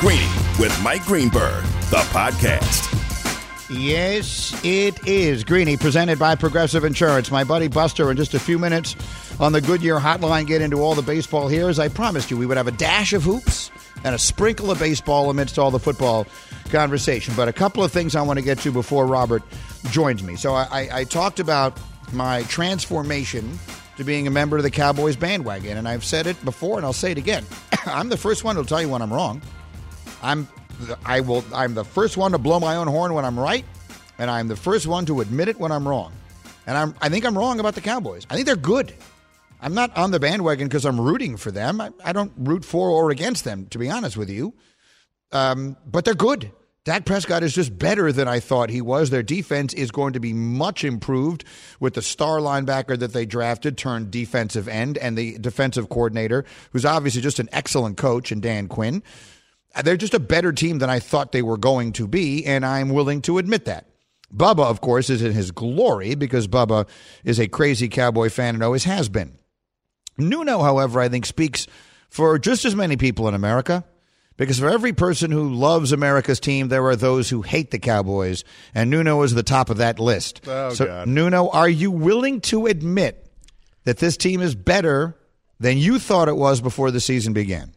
Greeny with Mike Greenberg, the podcast. Yes, it is. Greeny, presented by Progressive Insurance. My buddy Buster, in just a few minutes on the Goodyear Hotline, get into all the baseball here. As I promised you, we would have a dash of hoops and a sprinkle of baseball amidst all the football conversation. But a couple of things I want to get to before Robert joins me. So I, I, I talked about my transformation to being a member of the Cowboys bandwagon, and I've said it before, and I'll say it again. I'm the first one to tell you when I'm wrong. I'm I will I'm the first one to blow my own horn when I'm right, and I'm the first one to admit it when I'm wrong. And I'm I think I'm wrong about the Cowboys. I think they're good. I'm not on the bandwagon because I'm rooting for them. I, I, don't root for or against them, to be honest with you. Um, but they're good. Dak Prescott is just better than I thought he was. Their defense is going to be much improved with the star linebacker that they drafted, turned defensive end, and the defensive coordinator, who's obviously just an excellent coach, and Dan Quinn. They're just a better team than I thought they were going to be, and I'm willing to admit that. Bubba, of course, is in his glory because Bubba is a crazy Cowboy fan and always has been. Nuno, however, I think speaks for just as many people in America. Because for every person who loves America's team, there are those who hate the Cowboys, and Nuno is the top of that list. Oh, so, God. Nuno, are you willing to admit that this team is better than you thought it was before the season began?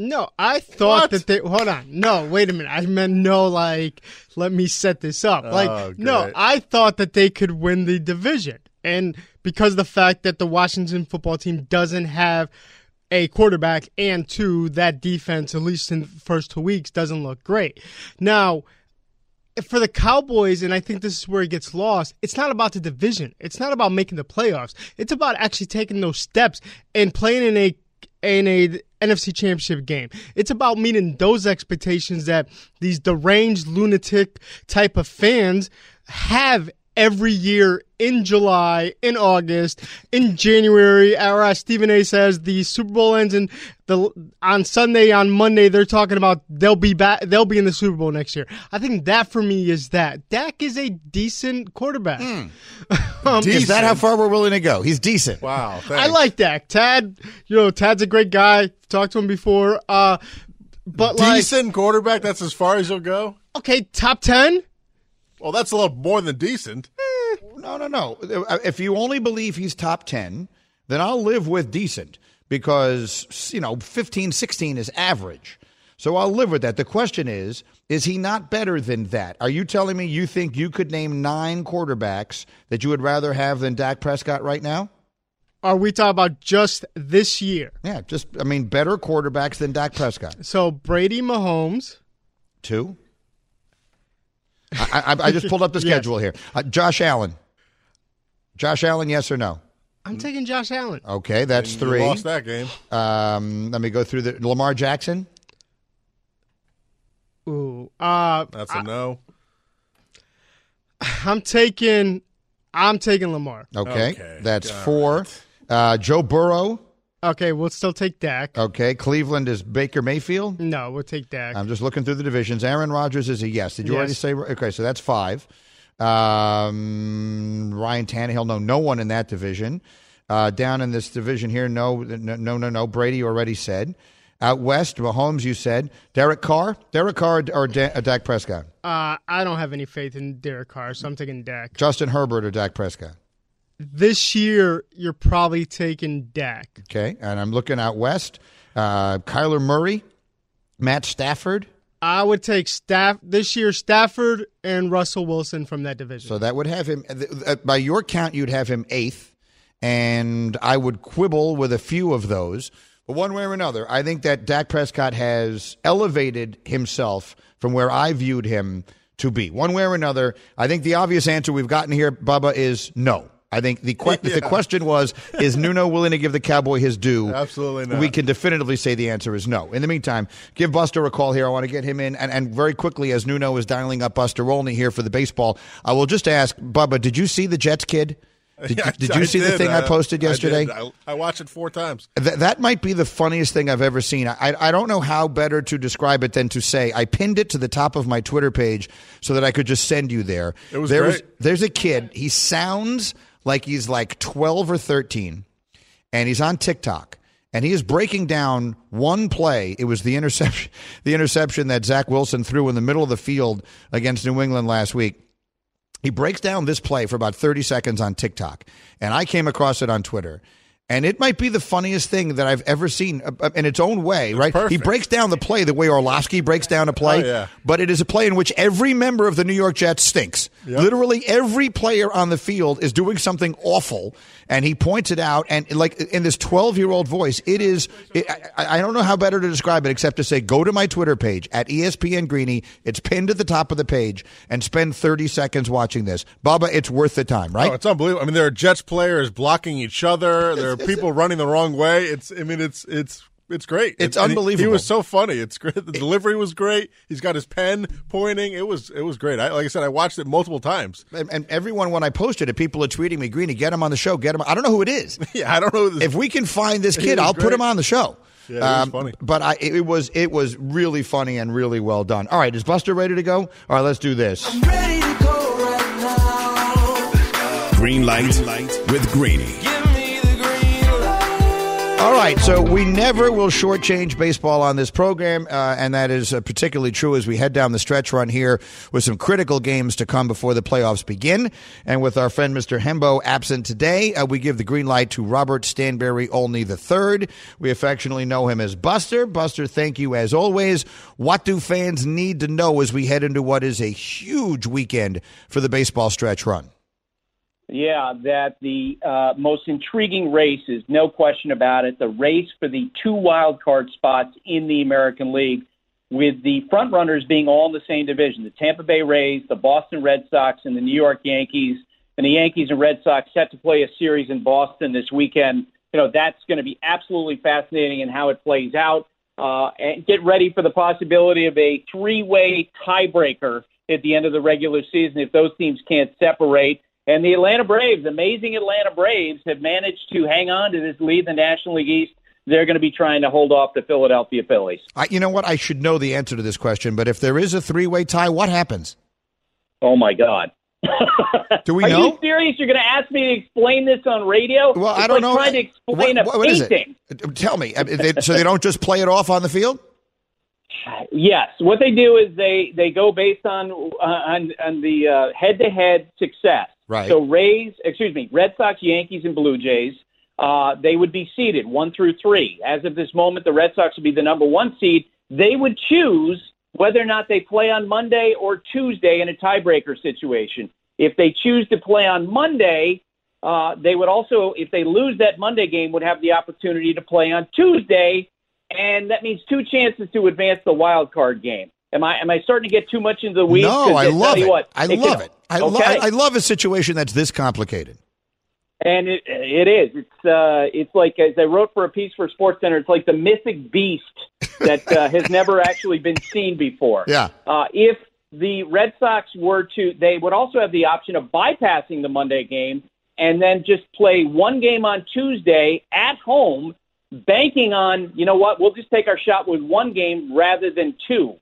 No, I thought What? that they. Hold on. No, wait a minute. I meant no. Like, let me set this up. Like, Oh, no. I thought that they could win the division, and because of the fact that the Washington football team doesn't have a quarterback, and two, that defense, at least in the first two weeks, doesn't look great. Now, for the Cowboys, and I think this is where it gets lost, it's not about the division. It's not about making the playoffs. It's about actually taking those steps and playing in a a NFC championship game. It's about meeting those expectations that these deranged lunatic type of fans have every year in July, in August, in January, or as Stephen A says, the Super Bowl ends and the on Sunday, on Monday, they're talking about they'll be back they'll be in the Super Bowl next year. I think that for me is that. Dak is a decent quarterback. Um, Is that how far we're willing to go? He's decent. Wow. I like Dak. Tad, you know, Tad's a great guy. Talked to him before. Uh, but like, decent quarterback. That's as far as you'll go. okay, top ten. Well, that's a little more than decent. Eh, no, no, no. If you only believe he's top 10, then I'll live with decent because, you know, 15, 16 is average. So I'll live with that. The question is, is he not better than that? Are you telling me you think you could name nine quarterbacks that you would rather have than Dak Prescott right now? Are we talking about just this year? Yeah, just, I mean, better quarterbacks than Dak Prescott. So Brady, Mahomes. Two. I, I, I just pulled up the Yes. schedule here. Uh, Josh Allen. Josh Allen, yes or no? I'm taking Josh Allen. Okay, that's You three. lost that game. Um, let me go through the Lamar Jackson. Ooh, uh, That's a no. I'm taking, I'm taking Lamar. Okay, Okay, that's all four. Uh, Joe Burrow. Okay, we'll still take Dak. Okay, Cleveland is Baker Mayfield. No, we'll take Dak. I'm just looking through the divisions. Aaron Rodgers is a yes. Did you already say? Okay, so that's five. Um, Ryan Tannehill, no, no one in that division. Uh, down in this division here, no, no, no, no, no. Brady already said. Out west, Mahomes, you said. Derek Carr, Derek Carr, or da- uh, Dak Prescott. Uh, I don't have any faith in Derek Carr, so I'm taking Dak. Justin Herbert or Dak Prescott. This year, you're probably taking Dak. Okay, and I'm looking out west. Uh, Kyler Murray, Matt Stafford. I would take Staff this year, Stafford and Russell Wilson from that division. So that would have him, uh, by your count, you'd have him eighth, and I would quibble with a few of those. But one way or another, I think that Dak Prescott has elevated himself from where I viewed him to be. One way or another, I think the obvious answer we've gotten here, Bubba, is no. I think the que- if the question was, is Nuno willing to give the Cowboy his due? Absolutely not. We can definitively say the answer is no. In the meantime, give Buster a call here. I want to get him in. And, and very quickly, as Nuno is dialing up Buster Olney here for the baseball, I will just ask, Bubba, did you see the Jets kid? Did, Yeah, did you see the thing I Uh, posted yesterday? did. I, I watched it four times. Th- that might be the funniest thing I've ever seen. I, I don't know how better to describe it than to say I pinned it to the top of my Twitter page so that I could just send you there. It was there great. there's a kid. He sounds like he's like 12 or 13, and he's on TikTok. and he is breaking down one play. It was the interception, the interception that Zach Wilson threw in the middle of the field against New England last week. He breaks down this play for about 30 seconds on TikTok, and I came across it on Twitter. And it might be the funniest thing that I've ever seen uh, uh, in its own way, right? He breaks down the play the way Orlovsky breaks down a play, Oh, yeah. but it is a play in which every member of the New York Jets stinks. Literally every player on the field is doing something awful, and he points it out. And like in this 12 year old voice, it is, it, I, I don't know how better to describe it except to say go to my Twitter page at ESPN Greeny. It's pinned at the top of the page and spend 30 seconds watching this. Bubba, it's worth the time, right? Oh, it's unbelievable. I mean, there are Jets players blocking each other. There are people running the wrong way. It's. I mean, it's it's it's great. It's and he- He, was so funny. It's great. The delivery was great. He's got his pen pointing. It was it was great. I, like I said, I watched it multiple times. and, and everyone, when I posted it, people are tweeting me, Greeny, get him on the show. Get him. I don't know who it is. Yeah, I don't know. This, if we can find this kid, I'll put him on the show. Um, Yeah, it was funny. But I, it was it was really funny and really well done. All right, is Buster ready to go? All right, let's do this. Ready to go right now. Green light with Greeny. Give All right, so we never will shortchange baseball on this program, uh, and that is uh, particularly true as we head down the stretch run here with some critical games to come before the playoffs begin. And with our friend Mr. Hembo absent today, uh, we give the green light to Robert Stanberry Olney III. We affectionately know him as Buster. Buster, thank you as always. What do fans need to know as we head into what is a huge weekend for the baseball stretch run? Yeah, that the uh, most intriguing race is no question about it. The race for the two wild card spots in the American League, with the front runners being all in the same division: the Tampa Bay Rays, the Boston Red Sox, and the New York Yankees. And the Yankees and Red Sox set to play a series in Boston this weekend. You know that's going to be absolutely fascinating in how it plays out. Uh, and get ready for the possibility of a three-way tiebreaker at the end of the regular season if those teams can't separate. And the Atlanta Braves, amazing Atlanta Braves, have managed to hang on to this lead in the National League East. They're going to be trying to hold off the Philadelphia Phillies. I, you know what? I should know the answer to this question, but if there is a three way tie, what happens? Oh my God! Do we know? Are know? you serious? You're going to ask me to explain this on radio? Well, it's I don't like know. Trying to explain What- a what is painting. Tell me. I mean, they- so they don't just play it off on the field? Yes, what they do is they they go based on uh, on on the head to head success. Right. So Rays, excuse me, Red Sox, Yankees, and Blue Jays. Uh, they would be seeded one through three. As of this moment, the Red Sox would be the number one seed. They would choose whether or not they play on Monday or Tuesday in a tiebreaker situation. If they choose to play on Monday, uh, they would also, if they lose that Monday game, would have the opportunity to play on Tuesday, and that means two chances to advance the wild card game. Am I am I starting to get too much into the weeds? no, I love it. What, I love it. I, lo- I, I love a situation that's this complicated. and it it is. It's uh, it's like as I wrote for a piece for Sports Center. It's like the mythic beast that uh, has never actually been seen before. Yeah. Uh, if the Red Sox were to, they would also have the option of bypassing the Monday game and then just play one game on Tuesday at home, banking on, you know what, we'll just take our shot with one game rather than two.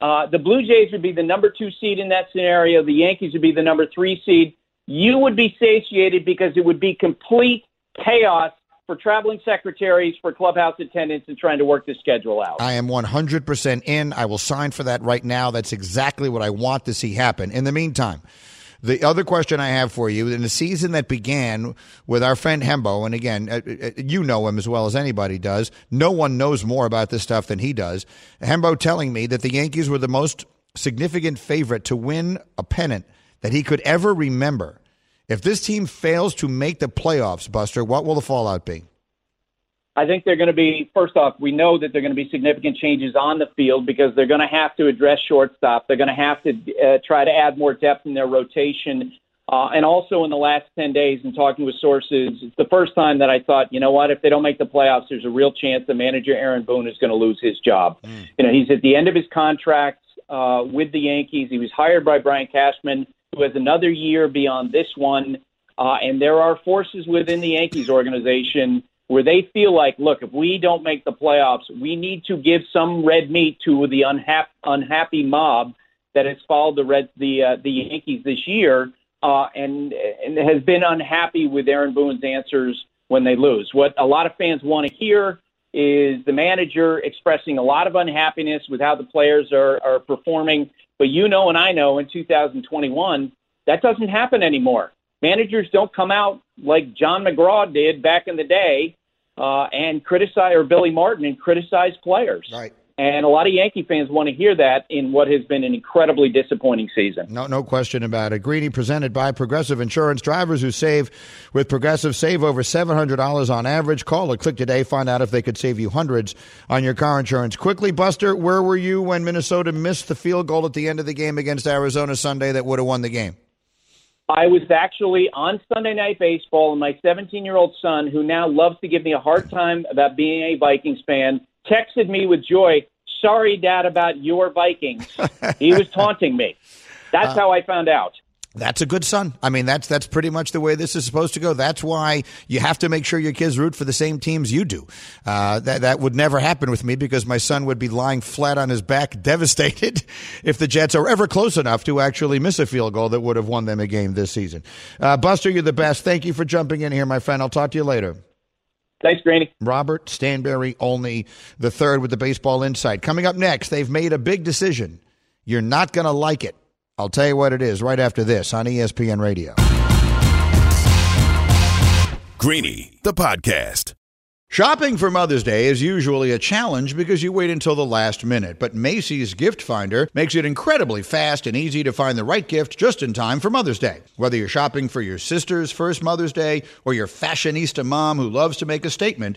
Uh, the Blue Jays would be the number two seed in that scenario. The Yankees would be the number three seed. You would be satiated because it would be complete chaos for traveling secretaries, for clubhouse attendants, and trying to work the schedule out. I am 100% in. I will sign for that right now. That's exactly what I want to see happen. In the meantime, the other question I have for you in the season that began with our friend Hembo, and again, uh, uh, you know him as well as anybody does. No one knows more about this stuff than he does. Hembo telling me that the Yankees were the most significant favorite to win a pennant that he could ever remember. If this team fails to make the playoffs, Buster, what will the fallout be? I think they're going to be, first off, we know that they're going to be significant changes on the field because they're going to have to address shortstop. They're going to have to uh, try to add more depth in their rotation. Uh, and also in the last 10 days, in talking with sources, it's the first time that I thought, you know what, if they don't make the playoffs, there's a real chance the manager, Aaron Boone, is going to lose his job. You know, he's at the end of his contract uh, with the Yankees. He was hired by Brian Cashman, who has another year beyond this one. Uh, and there are forces within the Yankees organization where they feel like, look, if we don't make the playoffs, we need to give some red meat to the unhappy, unhappy mob that has followed the red the uh, the Yankees this year uh, and and has been unhappy with Aaron Boone's answers when they lose. What a lot of fans want to hear is the manager expressing a lot of unhappiness with how the players are, are performing. But you know, and I know in 2021, that doesn't happen anymore. Managers don't come out like John McGraw did back in the day uh, and criticize, or Billy Martin and criticize players. Right. And a lot of Yankee fans want to hear that in what has been an incredibly disappointing season. No, no question about it. Greeny presented by Progressive Insurance. Drivers who save with Progressive save over $700 on average. Call or click today. Find out if they could save you hundreds on your car insurance. Quickly, Buster, where were you when Minnesota missed the field goal at the end of the game against Arizona Sunday that would have won the game? I was actually on Sunday Night Baseball, and my 17 year old son, who now loves to give me a hard time about being a Vikings fan, texted me with joy, Sorry, Dad, about your Vikings. he was taunting me. That's uh, how I found out. That's a good son. I mean, that's that's pretty much the way this is supposed to go. That's why you have to make sure your kids root for the same teams you do. Uh, that that would never happen with me because my son would be lying flat on his back, devastated, if the Jets are ever close enough to actually miss a field goal that would have won them a game this season. Uh, Buster, you're the best. Thank you for jumping in here, my friend. I'll talk to you later. Thanks, Greeny. Robert Stanberry, Olney the third with the baseball insight. Coming up next, they've made a big decision. You're not going to like it. I'll tell you what it is right after this on ESPN Radio. Greeny, the podcast. Shopping for Mother's Day is usually a challenge because you wait until the last minute, but Macy's Gift Finder makes it incredibly fast and easy to find the right gift just in time for Mother's Day. Whether you're shopping for your sister's first Mother's Day or your fashionista mom who loves to make a statement,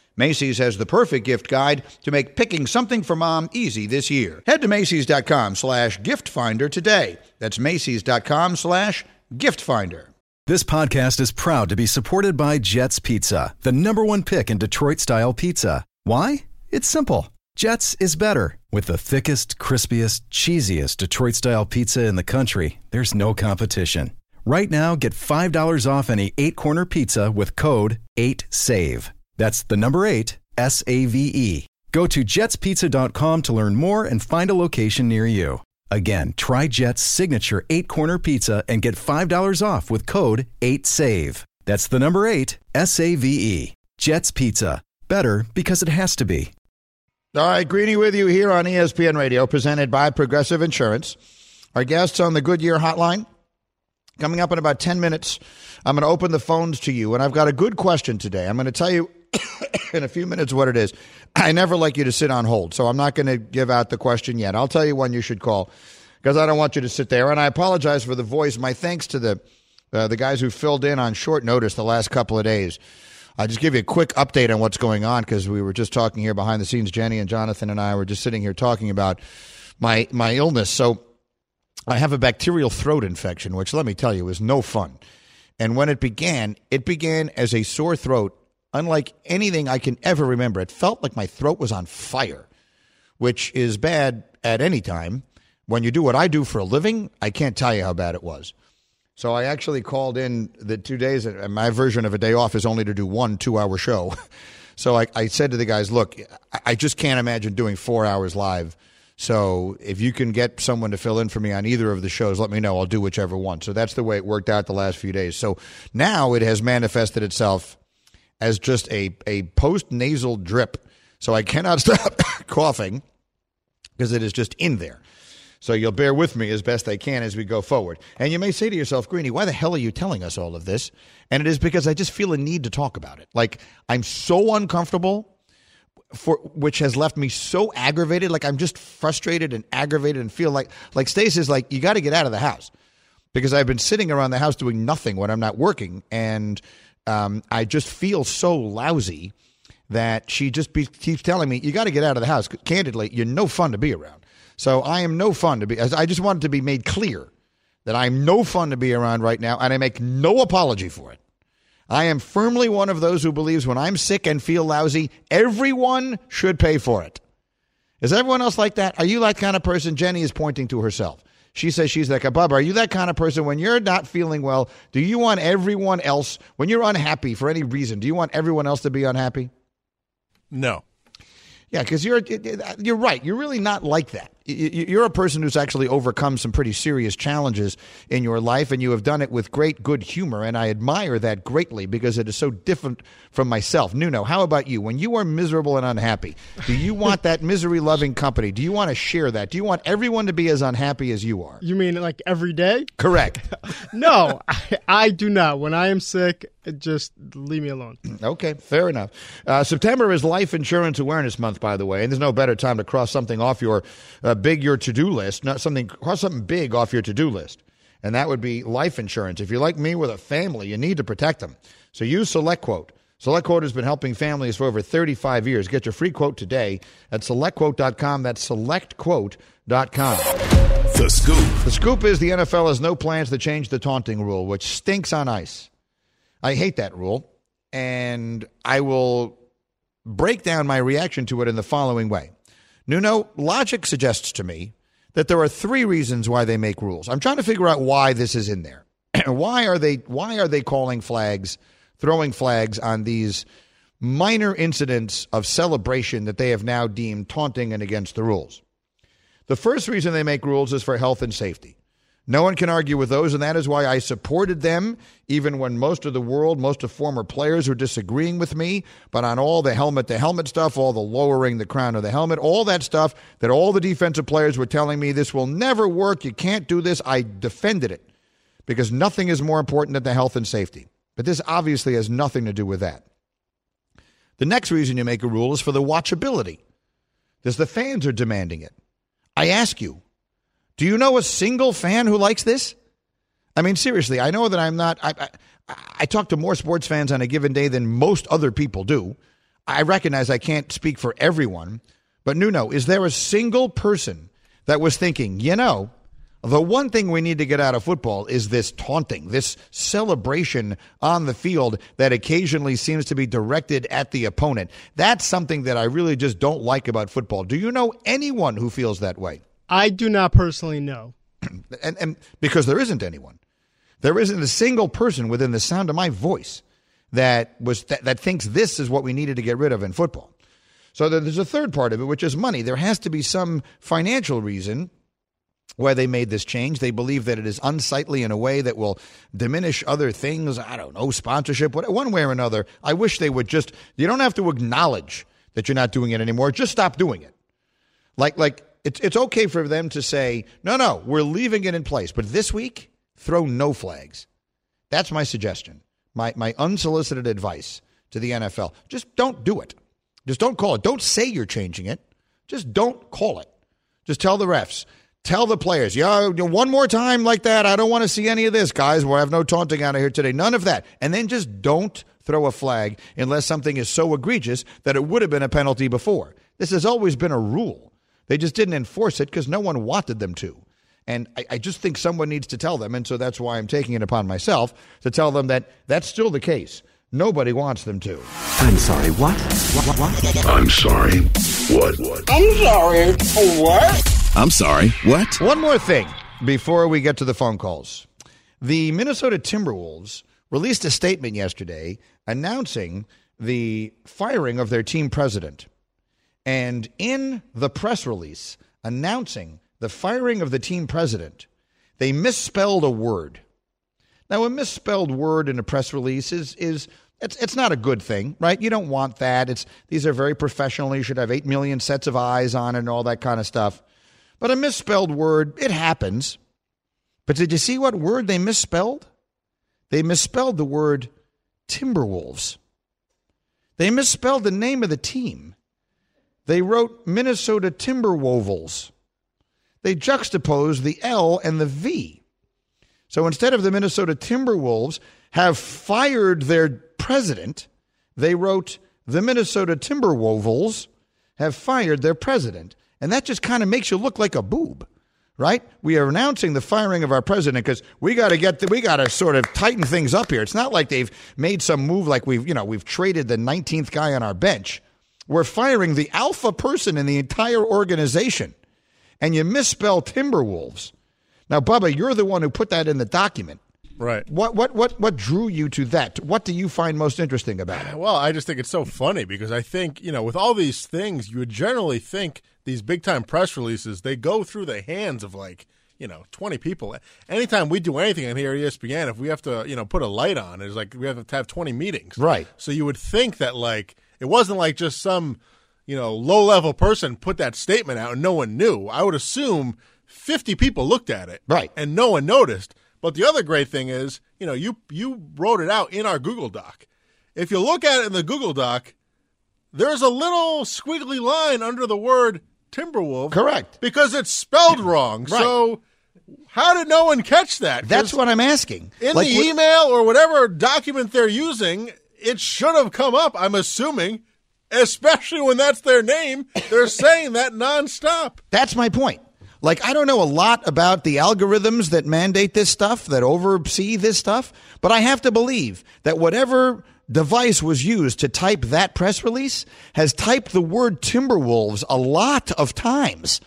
Macy's has the perfect gift guide to make picking something for mom easy this year. Head to Macy's.com slash gift finder today. That's Macy's.com slash gift finder. This podcast is proud to be supported by Jets Pizza, the number one pick in Detroit style pizza. Why? It's simple. Jets is better. With the thickest, crispiest, cheesiest Detroit style pizza in the country, there's no competition. Right now, get $5 off any eight corner pizza with code 8SAVE. That's the number eight, S A V E. Go to jetspizza.com to learn more and find a location near you. Again, try Jet's signature eight corner pizza and get $5 off with code 8SAVE. That's the number eight, S A V E. Jet's Pizza. Better because it has to be. All right, Greeny with you here on ESPN Radio, presented by Progressive Insurance. Our guests on the Goodyear Hotline. Coming up in about 10 minutes, I'm going to open the phones to you, and I've got a good question today. I'm going to tell you in a few minutes what it is. I never like you to sit on hold, so I'm not going to give out the question yet. I'll tell you when you should call because I don't want you to sit there. And I apologize for the voice. My thanks to the uh, the guys who filled in on short notice the last couple of days. I'll just give you a quick update on what's going on because we were just talking here behind the scenes. Jenny and Jonathan and I were just sitting here talking about my my illness. So I have a bacterial throat infection, which let me tell you is no fun. And when it began, it began as a sore throat, unlike anything I can ever remember. It felt like my throat was on fire, which is bad at any time. When you do what I do for a living, I can't tell you how bad it was. So I actually called in the two days, and my version of a day off is only to do one two hour show. So I, I said to the guys, look, I just can't imagine doing four hours live. So if you can get someone to fill in for me on either of the shows, let me know. I'll do whichever one. So that's the way it worked out the last few days. So now it has manifested itself as just a, a post nasal drip. So I cannot stop coughing because it is just in there. So you'll bear with me as best I can as we go forward. And you may say to yourself, Greeny, why the hell are you telling us all of this? And it is because I just feel a need to talk about it. Like I'm so uncomfortable for which has left me so aggravated. Like I'm just frustrated and aggravated and feel like like Stacey's like, you got to get out of the house. Because I've been sitting around the house doing nothing when I'm not working. And um, I just feel so lousy that she just be, keeps telling me, you got to get out of the house. Candidly, you're no fun to be around. So I am no fun to be. I just wanted to be made clear that I'm no fun to be around right now, and I make no apology for it. I am firmly one of those who believes when I'm sick and feel lousy, everyone should pay for it. Is everyone else like that? Are you that kind of person? Jenny is pointing to herself. She says she's like a Bubba. Are you that kind of person when you're not feeling well? Do you want everyone else, when you're unhappy for any reason, do you want everyone else to be unhappy? No. Yeah, because you're you're right. You're really not like that. You- You're a person who's actually overcome some pretty serious challenges in your life, and you have done it with great good humor. And I admire that greatly because it is so different from myself. Nuno, how about you? When you are miserable and unhappy, do you want that misery-loving company? Do you want to share that? Do you want everyone to be as unhappy as you are? You mean like every day? Correct. No, I, I do not. When I am sick, just leave me alone. Okay, fair enough. Uh, September is Life Insurance Awareness Month, by the way, and there's no better time to cross something off your uh, big your to do list, not something cross something big off your to do list, and that would be life insurance. If you're like me with a family, you need to protect them. So use SelectQuote. SelectQuote has been helping families for over 35 years. Get your free quote today at SelectQuote.com. That's SelectQuote.com. The Scoop. The scoop is the NFL has no plans to change the taunting rule, which stinks on ice. I hate that rule, and I will break down my reaction to it in the following way. Nuno, logic suggests to me that there are three reasons why they make rules. I'm trying to figure out why this is in there. why are they why are they calling flags, throwing flags on these minor incidents of celebration that they have now deemed taunting and against the rules? The first reason they make rules is for health and safety. No one can argue with those, and that is why I supported them, even when most of the world, most of former players were disagreeing with me. But on all the helmet to helmet stuff, all the lowering the crown of the helmet, all that stuff that all the defensive players were telling me this will never work, you can't do this, I defended it because nothing is more important than the health and safety. But this obviously has nothing to do with that. The next reason you make a rule is for the watchability, because the fans are demanding it. I ask you, do you know a single fan who likes this? I mean, seriously, I know that I'm not. I, I, I talk to more sports fans on a given day than most other people do. I recognize I can't speak for everyone, but Nuno, is there a single person that was thinking, you know, the one thing we need to get out of football is this taunting, this celebration on the field that occasionally seems to be directed at the opponent? That's something that I really just don't like about football. Do you know anyone who feels that way? I do not personally know. and, and because there isn't anyone, there isn't a single person within the sound of my voice that was that, that thinks this is what we needed to get rid of in football. So there- there's a third part of it, which is money. There has to be some financial reason why they made this change. They believe that it is unsightly in a way that will diminish other things. I don't know, sponsorship, what- one way or another. I wish they would just. You don't have to acknowledge that you're not doing it anymore. Just stop doing it. Like, like it's it's okay for them to say, no, no, we're leaving it in place. But this week, throw no flags. That's my suggestion. My my unsolicited advice to the NFL. Just don't do it. Just don't call it. Don't say you're changing it. Just don't call it. Just tell the refs. Tell the players, yeah, one more time like that. I don't want to see any of this, guys. We'll have no taunting out of here today. None of that. And then just don't throw a flag unless something is so egregious that it would have been a penalty before. This has always been a rule. They just didn't enforce it because no one wanted them to. And I, I just think someone needs to tell them. And so that's why I'm taking it upon myself to tell them that that's still the case. Nobody wants them to. I'm sorry, what? What? What? what? I'm sorry. What? What? I'm sorry. What? I'm sorry. What? One more thing before we get to the phone calls. The Minnesota Timberwolves released a statement yesterday announcing the firing of their team president. And in the press release announcing the firing of the team president, they misspelled a word. Now, a misspelled word in a press release is is it's it's not a good thing, right? You don't want that. It's these are very professional. You should have eight million sets of eyes on it and all that kind of stuff. But a misspelled word, it happens. But did you see what word they misspelled? They misspelled the word Timberwolves. They misspelled the name of the team. They wrote Minnesota Timberwovles. They juxtaposed the L and the V. So instead of the Minnesota Timberwolves have fired their president, they wrote the Minnesota Timberwovles have fired their president. And that just kind of makes you look like a boob, right? We are announcing the firing of our president because we got to get the, we got to sort of tighten things up here. It's not like they've made some move like we've, you know, we've traded the 19th guy on our bench. We're firing the alpha person in the entire organization, and you misspell Timberwolves. Now, Bubba, you're the one who put that in the document. Right. What what what what drew you to that? What do you find most interesting about it? Well, I just think it's so funny because I think, you know, with all these things, you would generally think these big time press releases, they go through the hands of like, you know, 20 people. Anytime we do anything on here at ESPN, if we have to, you know, put a light on, it's like we have to have 20 meetings. Right. So you would think that, like, it wasn't like just some, you know, low level person put that statement out and no one knew. I would assume 50 people looked at it. Right. And no one noticed. But the other great thing is, you know, you you wrote it out in our Google Doc. If you look at it in the Google Doc, there's a little squiggly line under the word Timberwolf. Correct. Because it's spelled wrong. Right. So how did no one catch that? That's what I'm asking. in Like, the email or whatever document they're using, it should have come up, I'm assuming, especially when that's their name. They're saying that nonstop. That's my point. Like, I don't know a lot about the algorithms that mandate this stuff, that oversee this stuff, but I have to believe that whatever device was used to type that press release has typed the word Timberwolves a lot of times.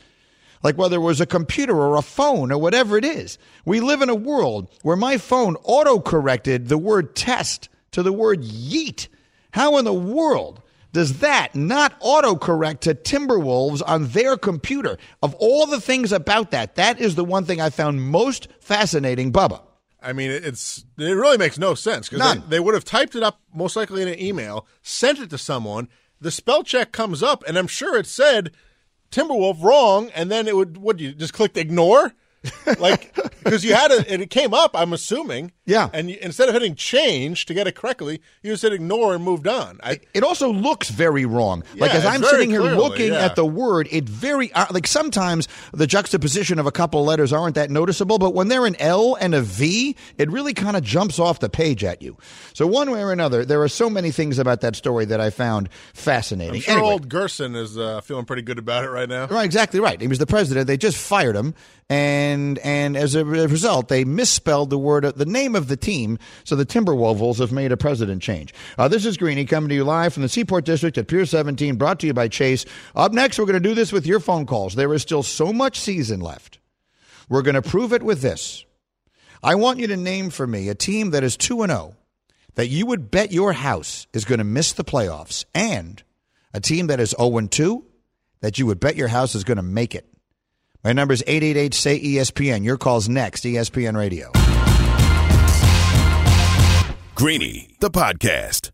Like whether it was a computer or a phone or whatever it is. We live in a world where my phone auto corrected the word test to the word yeet. How in the world does that not autocorrect to Timberwolves on their computer? Of all the things about that, that is the one thing I found most fascinating, Bubba. I mean, it's it really makes no sense because they, they would have typed it up most likely in an email, sent it to someone. The spell check comes up, and I'm sure it said Timberwolf wrong, and then it would what you just clicked ignore, like because you had it and it came up. I'm assuming, Yeah. And you, instead of hitting change to get it correctly, you just hit ignore and moved on. I, It also looks very wrong. like as I'm sitting here clearly, looking yeah. at the word, it very uh, like sometimes the juxtaposition of a couple letters aren't that noticeable, but when they're an L and a V, it really kind of jumps off the page at you. So one way or another, there are so many things about that story that I found fascinating. I'm sure Anyway. old Gersson is uh, feeling pretty good about it right now. Right, exactly right. He was the president. They just fired him, and and as a result, they misspelled the word, the name of the team. So the Timberwolves have made a president change. Uh, this is Greeny coming to you live from the Seaport District at Pier 17, brought to you by Chase. Up next, we're going to do this with your phone calls. There is still so much season left. We're going to prove it with this. I want you to name for me a team that is two and zero that you would bet your house is going to miss the playoffs, and a team that is zero and two that you would bet your house is going to make it. My number is 888 say ESPN. Your call's next, ESPN Radio. Greeny, the podcast.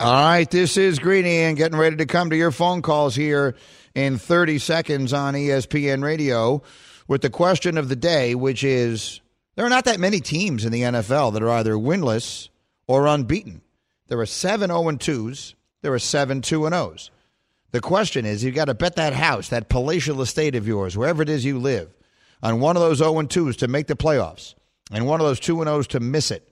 All right, this is Greeny and getting ready to come to your phone calls here in 30 seconds on ESPN Radio with the question of the day, which is there are not that many teams in the NFL that are either winless or unbeaten. There are seven 0 and 2s, there are seven 2 and 0s. The question is you've got to bet that house, that palatial estate of yours, wherever it is you live, on one of those 0 and 2s to make the playoffs and one of those 2 and 0s to miss it.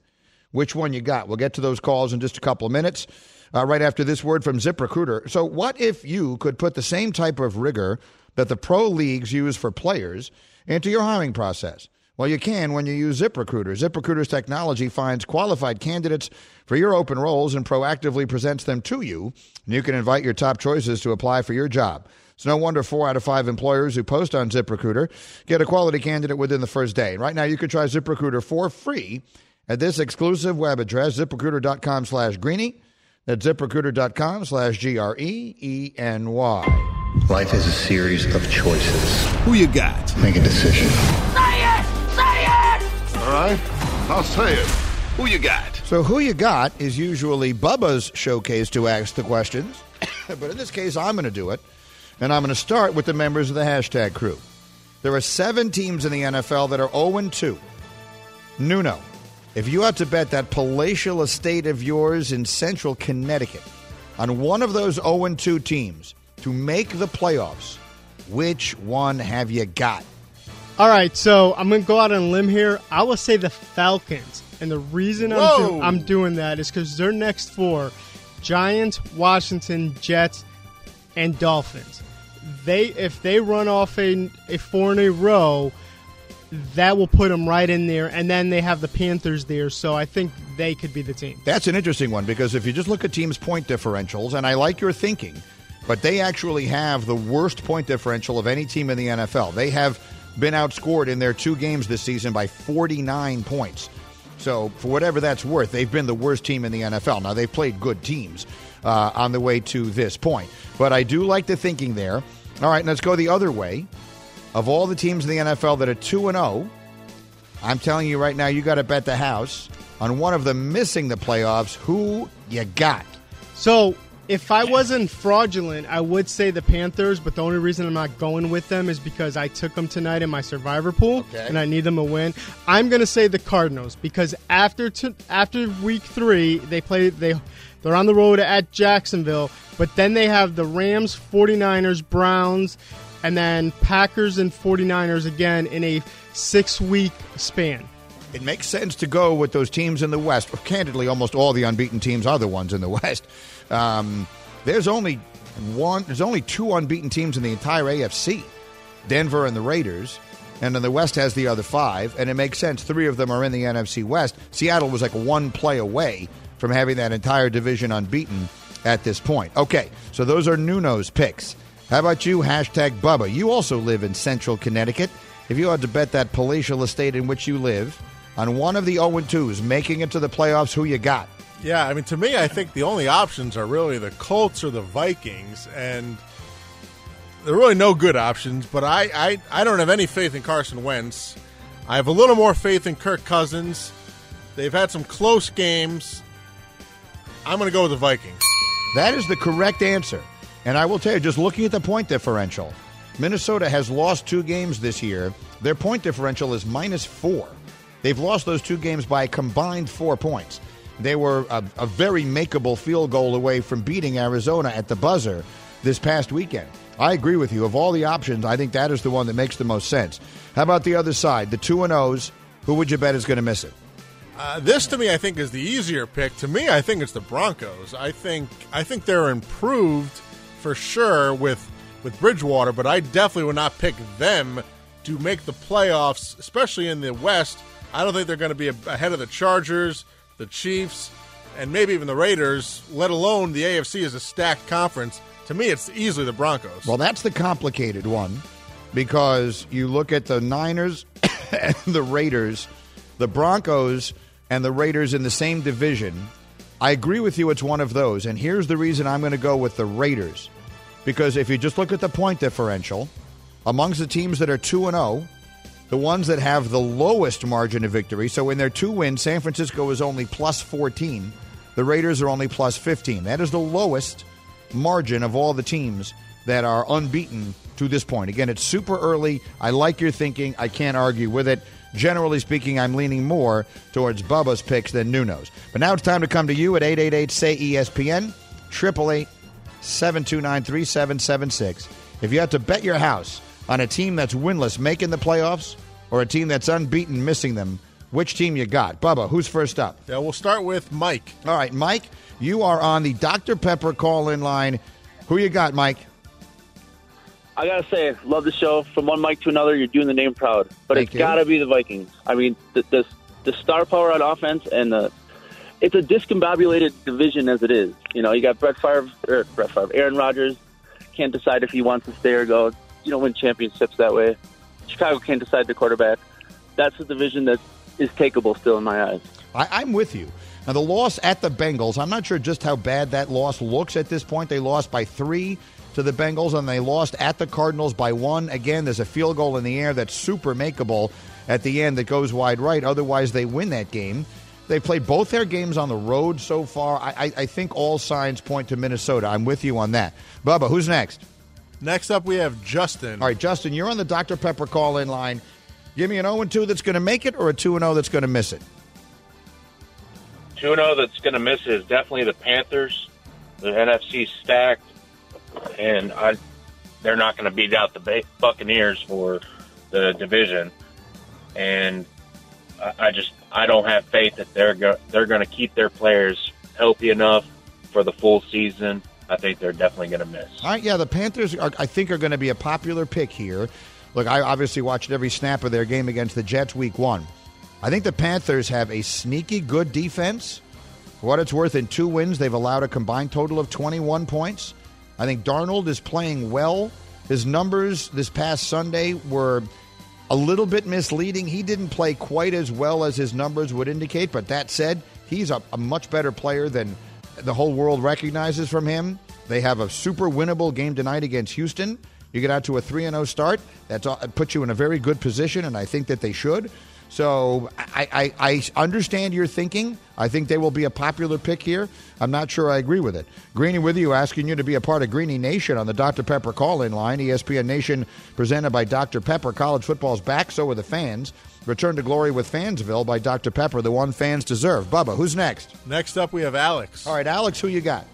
Which one you got? We'll get to those calls in just a couple of minutes. Uh, right after this word from ZipRecruiter. So, what if you could put the same type of rigor that the pro leagues use for players into your hiring process? Well, you can when you use ZipRecruiter. ZipRecruiter's technology finds qualified candidates for your open roles and proactively presents them to you. And you can invite your top choices to apply for your job. It's no wonder four out of five employers who post on ZipRecruiter get a quality candidate within the first day. Right now, you can try ZipRecruiter for free at this exclusive web address, ziprecruiter.com slash greeny. That's ziprecruiter.com slash G R E E N Y. Life is a series of choices. Who you got? Make a decision. Say it! Say it! All right, I'll say it. Who you got? So, who you got is usually Bubba's showcase to ask the questions. but in this case, I'm going to do it. And I'm going to start with the members of the hashtag crew. There are seven teams in the NFL that are 0 2. Nuno, if you had to bet that palatial estate of yours in central Connecticut on one of those 0 2 teams to make the playoffs, which one have you got? All right, so I'm going to go out on a limb here. I will say the Falcons. And the reason I'm, do- I'm doing that is because their next four Giants, Washington, Jets, and Dolphins. They If they run off a, a four in a row, that will put them right in there. And then they have the Panthers there, so I think they could be the team. That's an interesting one because if you just look at teams' point differentials, and I like your thinking, but they actually have the worst point differential of any team in the NFL. They have been outscored in their two games this season by 49 points. So, for whatever that's worth, they've been the worst team in the NFL. Now, they've played good teams uh, on the way to this point. But I do like the thinking there. All right, let's go the other way. Of all the teams in the NFL that are 2 and 0, I'm telling you right now, you got to bet the house on one of them missing the playoffs. Who you got? So if I wasn't fraudulent, I would say the Panthers, but the only reason I'm not going with them is because I took them tonight in my survivor pool Okay. and I need them to win. I'm going to say the Cardinals because after t- after week 3, they play they they're on the road at Jacksonville, but then they have the Rams, 49ers, Browns, and then Packers and 49ers again in a 6-week span. It makes sense to go with those teams in the West. Candidly, almost all the unbeaten teams are the ones in the West. Um, there's only one. There's only two unbeaten teams in the entire AFC: Denver and the Raiders. And then the West has the other five, and it makes sense. Three of them are in the NFC West. Seattle was like one play away from having that entire division unbeaten at this point. Okay, so those are Nuno's picks. How about you? Hashtag Bubba. You also live in central Connecticut. If you had to bet that palatial estate in which you live on one of the 0 2s making it to the playoffs, who you got? Yeah, I mean, to me, I think the only options are really the Colts or the Vikings, and they're really no good options. But I, I, I don't have any faith in Carson Wentz. I have a little more faith in Kirk Cousins. They've had some close games. I'm going to go with the Vikings. That is the correct answer. And I will tell you, just looking at the point differential, Minnesota has lost two games this year. Their point differential is minus four. They've lost those two games by a combined four points. They were a, a very makeable field goal away from beating Arizona at the buzzer this past weekend. I agree with you. Of all the options, I think that is the one that makes the most sense. How about the other side, the two and O's? Who would you bet is going to miss it? Uh, this to me, I think, is the easier pick. To me, I think it's the Broncos. I think I think they're improved for sure with with Bridgewater, but I definitely would not pick them to make the playoffs, especially in the West. I don't think they're going to be ahead of the Chargers, the Chiefs, and maybe even the Raiders. Let alone the AFC is a stacked conference. To me, it's easily the Broncos. Well, that's the complicated one because you look at the Niners and the Raiders, the Broncos and the Raiders in the same division. I agree with you, it's one of those. And here's the reason I'm going to go with the Raiders. Because if you just look at the point differential, amongst the teams that are 2 and 0, the ones that have the lowest margin of victory, so in their two wins, San Francisco is only plus 14, the Raiders are only plus 15. That is the lowest margin of all the teams that are unbeaten to this point. Again, it's super early. I like your thinking. I can't argue with it. Generally speaking, I'm leaning more towards Bubba's picks than Nuno's. But now it's time to come to you at 888 say ESPN, 888 729 3776. If you had to bet your house on a team that's winless making the playoffs or a team that's unbeaten missing them, which team you got. Bubba, who's first up? Yeah, we'll start with Mike. All right, Mike, you are on the Dr. Pepper call in line. Who you got, Mike? I gotta say, love the show. From one mic to another, you're doing the name proud. But Thank it's you. gotta be the Vikings. I mean, the, the the star power on offense and the it's a discombobulated division as it is. You know, you got Brett Favre, or Brett Favre, Aaron Rodgers can't decide if he wants to stay or go. You don't win championships that way. Chicago can't decide the quarterback. That's a division that is takeable still in my eyes. I, I'm with you. Now, the loss at the Bengals, I'm not sure just how bad that loss looks at this point. They lost by three to the Bengals, and they lost at the Cardinals by one. Again, there's a field goal in the air that's super makeable at the end that goes wide right. Otherwise, they win that game. They played both their games on the road so far. I, I, I think all signs point to Minnesota. I'm with you on that. Bubba, who's next? Next up, we have Justin. All right, Justin, you're on the Dr. Pepper call in line. Give me an 0 2 that's going to make it or a 2 0 that's going to miss it. 2 0 that's going to miss it is definitely the Panthers. The NFC stacked, and I, they're not going to beat out the Buccaneers for the division. And I, I just I don't have faith that they're go- they're going to keep their players healthy enough for the full season. I think they're definitely going to miss. All right, yeah, the Panthers, are, I think, are going to be a popular pick here. Look, I obviously watched every snap of their game against the Jets week one. I think the Panthers have a sneaky good defense. For what it's worth, in two wins, they've allowed a combined total of 21 points. I think Darnold is playing well. His numbers this past Sunday were a little bit misleading. He didn't play quite as well as his numbers would indicate, but that said, he's a, a much better player than the whole world recognizes from him. They have a super winnable game tonight against Houston. You get out to a 3 0 start. That uh, puts you in a very good position, and I think that they should. So I, I, I understand your thinking. I think they will be a popular pick here. I'm not sure I agree with it. Greeny with you, asking you to be a part of Greeny Nation on the Dr. Pepper call in line. ESPN Nation presented by Dr. Pepper. College football's back, so are the fans. Return to glory with Fansville by Dr. Pepper, the one fans deserve. Bubba, who's next? Next up, we have Alex. All right, Alex, who you got?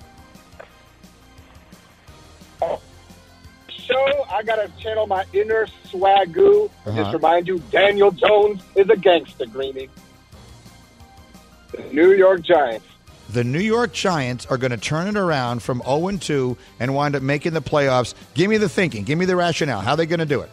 Show, I gotta channel my inner swagoo. Uh-huh. Just remind you, Daniel Jones is a gangster, Greeny. The New York Giants. The New York Giants are going to turn it around from 0 2 and wind up making the playoffs. Give me the thinking. Give me the rationale. How are they going to do it?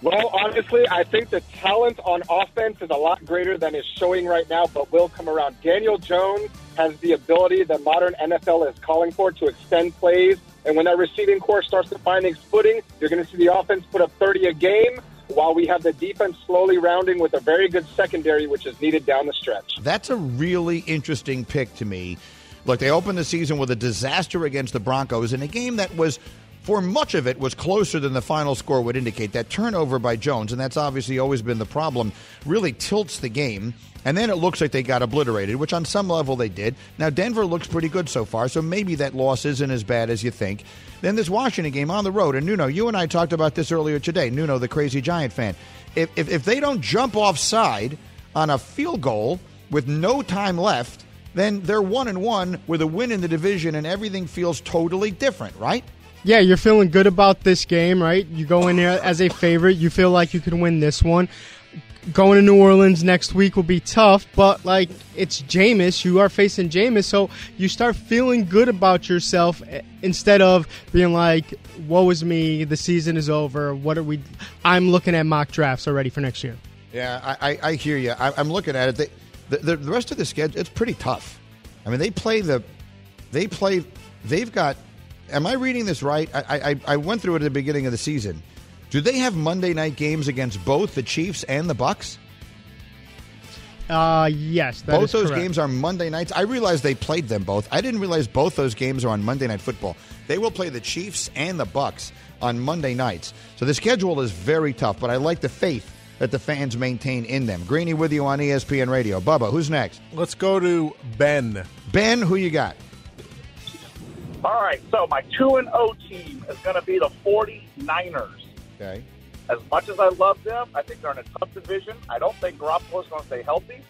Well, honestly, I think the talent on offense is a lot greater than is showing right now, but will come around. Daniel Jones has the ability that modern NFL is calling for to extend plays. And when that receiving corps starts to find its footing, you're going to see the offense put up 30 a game while we have the defense slowly rounding with a very good secondary, which is needed down the stretch. That's a really interesting pick to me. Look, they opened the season with a disaster against the Broncos in a game that was, for much of it, was closer than the final score would indicate. That turnover by Jones, and that's obviously always been the problem, really tilts the game. And then it looks like they got obliterated, which on some level they did. Now, Denver looks pretty good so far, so maybe that loss isn't as bad as you think. Then this Washington game on the road, and Nuno, you and I talked about this earlier today. Nuno, the crazy Giant fan. If, if, if they don't jump offside on a field goal with no time left, then they're one and one with a win in the division, and everything feels totally different, right? Yeah, you're feeling good about this game, right? You go in there as a favorite. You feel like you can win this one. Going to New Orleans next week will be tough, but like it's Jameis, you are facing Jameis, so you start feeling good about yourself eh, instead of being like, "Woe is me, the season is over." What are we? I'm looking at mock drafts already for next year. Yeah, I, I, I hear you. I, I'm looking at it. They, the, the, the rest of the schedule, it's pretty tough. I mean, they play the, they play, they've got. Am I reading this right? I, I, I went through it at the beginning of the season. Do they have Monday night games against both the Chiefs and the Bucs? Uh, yes, that both is those correct. games are Monday nights. I realized they played them both. I didn't realize both those games are on Monday Night Football. They will play the Chiefs and the Bucs on Monday nights. So the schedule is very tough, but I like the faith that the fans maintain in them. Greeny with you on ESPN Radio. Bubba, who's next? Let's go to Ben. Ben, who you got? All right, so my 2 and 0 team is going to be the 49ers. Okay. As much as I love them, I think they're in a tough division. I don't think Garoppolo is going to stay healthy,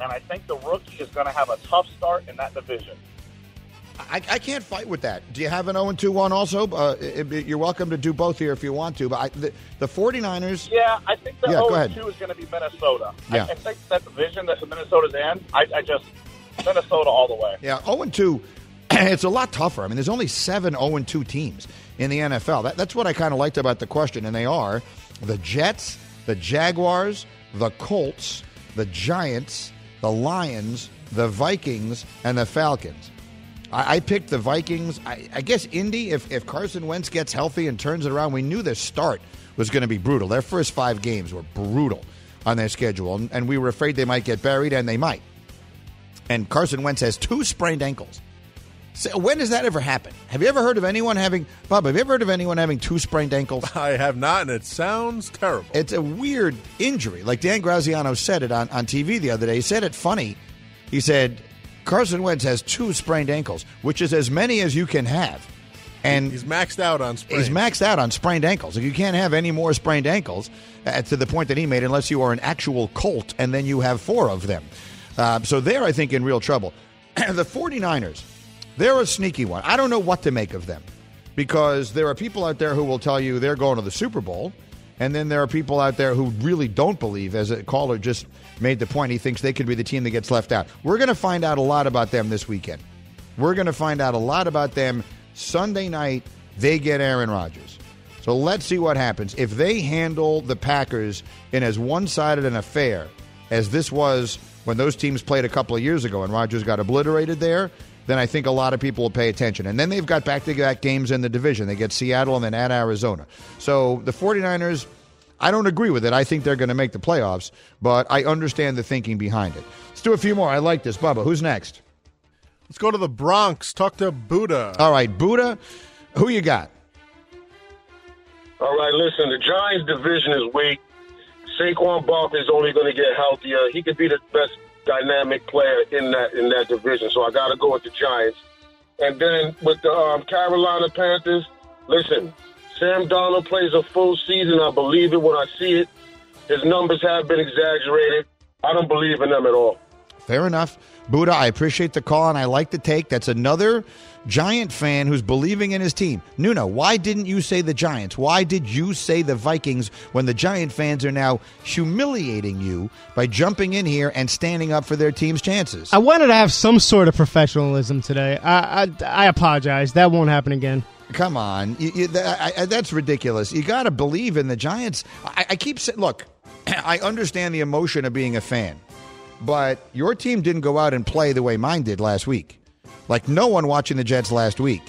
and I think the rookie is going to have a tough start in that division. I, I can't fight with that. Do you have an 0 2 1 also? Uh, it- it- you're welcome to do both here if you want to. But I, the, the 49ers. Yeah, I think the Yeah, 0 ahead. 2 is going to be Minnesota. Yeah. I, I think that division that Minnesota's in, I, I just Minnesota all the way. Yeah, 0 2. It's a lot tougher. I mean, there's only seven 0 2 teams in the NFL. That, that's what I kind of liked about the question. And they are the Jets, the Jaguars, the Colts, the Giants, the Lions, the Vikings, and the Falcons. I, I picked the Vikings. I, I guess Indy, if, if Carson Wentz gets healthy and turns it around, we knew their start was going to be brutal. Their first five games were brutal on their schedule, and, and we were afraid they might get buried, and they might. And Carson Wentz has two sprained ankles. So when does that ever happen? Have you ever heard of anyone having Bob? Have you ever heard of anyone having two sprained ankles? I have not, and it sounds terrible. It's a weird injury. Like Dan Graziano said it on, on TV the other day. He said it funny. He said Carson Wentz has two sprained ankles, which is as many as you can have. And he's maxed out on sprains. He's maxed out on sprained ankles. Like you can't have any more sprained ankles uh, to the point that he made, unless you are an actual Colt, and then you have four of them. Uh, so they're, I think, in real trouble. the 49ers, they're a sneaky one. I don't know what to make of them because there are people out there who will tell you they're going to the Super Bowl, and then there are people out there who really don't believe, as a caller just made the point, he thinks they could be the team that gets left out. We're going to find out a lot about them this weekend. We're going to find out a lot about them Sunday night. They get Aaron Rodgers. So let's see what happens. If they handle the Packers in as one sided an affair as this was when those teams played a couple of years ago and Rodgers got obliterated there, then I think a lot of people will pay attention. And then they've got back to back games in the division. They get Seattle and then at Arizona. So the 49ers, I don't agree with it. I think they're going to make the playoffs, but I understand the thinking behind it. Let's do a few more. I like this. Bubba, who's next? Let's go to the Bronx. Talk to Buddha. All right, Buddha, who you got? All right, listen, the Giants division is weak. Saquon Barkley is only going to get healthier. He could be the best dynamic player in that in that division. So I got to go with the Giants. And then with the um, Carolina Panthers, listen, Sam Darnold plays a full season. I believe it when I see it. His numbers have been exaggerated. I don't believe in them at all. Fair enough. Buddha, I appreciate the call and I like the take. That's another Giant fan who's believing in his team. Nuno, why didn't you say the Giants? Why did you say the Vikings when the Giant fans are now humiliating you by jumping in here and standing up for their team's chances? I wanted to have some sort of professionalism today. I I, I apologize. That won't happen again. Come on, you, you, that, I, that's ridiculous. You got to believe in the Giants. I, I keep saying, look, I understand the emotion of being a fan, but your team didn't go out and play the way mine did last week. Like no one watching the Jets last week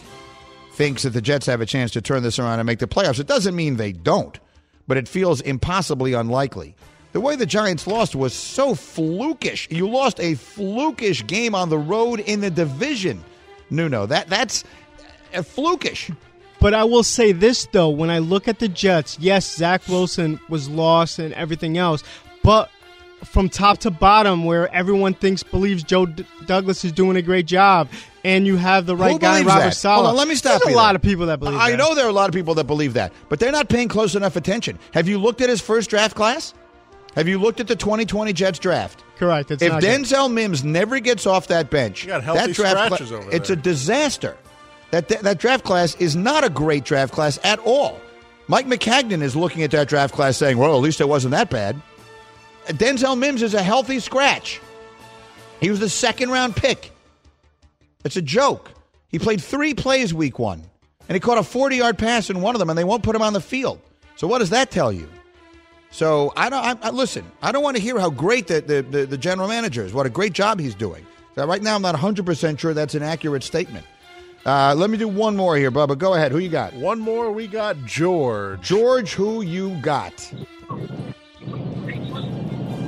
thinks that the Jets have a chance to turn this around and make the playoffs. It doesn't mean they don't, but it feels impossibly unlikely. The way the Giants lost was so flukish. You lost a flukish game on the road in the division. Nuno, that that's uh, flukish. But I will say this though, when I look at the Jets, yes, Zach Wilson was lost and everything else, but from top to bottom, where everyone thinks believes Joe D- Douglas is doing a great job, and you have the right Who guy, Robert that? Saleh. Hold on, let me stop There's you a lot of people that believe. I that. know there are a lot of people that believe that, but they're not paying close enough attention. Have you looked at his first draft class? Have you looked at the 2020 Jets draft? Correct. It's if not good. Denzel Mims never gets off that bench, got healthy that draft scratches cla- over it's a disaster. That, that that draft class is not a great draft class at all. Mike Maccagnan is looking at that draft class saying, "Well, at least it wasn't that bad." Denzel Mims is a healthy scratch. He was the second round pick. It's a joke. He played three plays week one, and he caught a 40 yard pass in one of them, and they won't put him on the field. So, what does that tell you? So, I don't, I, I, listen, I don't want to hear how great the, the, the, the general manager is, what a great job he's doing. So right now, I'm not 100% sure that's an accurate statement. Uh, let me do one more here, Bubba. Go ahead. Who you got? One more. We got George. George, who you got?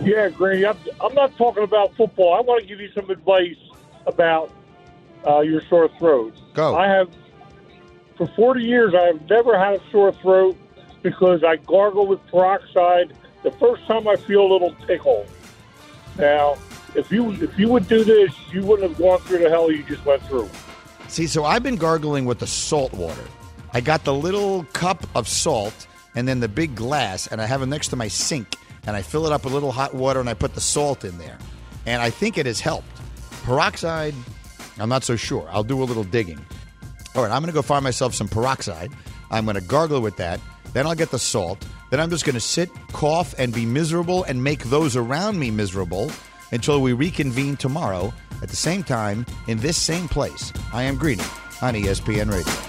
Yeah, Greeny, I'm, I'm not talking about football. I want to give you some advice about uh, your sore throat. Go. I have, for 40 years, I have never had a sore throat because I gargle with peroxide the first time I feel a little tickle. Now, if you if you would do this, you wouldn't have gone through the hell you just went through. See, so I've been gargling with the salt water. I got the little cup of salt and then the big glass, and I have it next to my sink, and I fill it up with a little hot water, and I put the salt in there. And I think it has helped. Peroxide, I'm not so sure. I'll do a little digging. All right, I'm going to go find myself some peroxide. I'm going to gargle with that. Then I'll get the salt. Then I'm just going to sit, cough, and be miserable and make those around me miserable until we reconvene tomorrow at the same time in this same place. I am Greeny on ESPN Radio.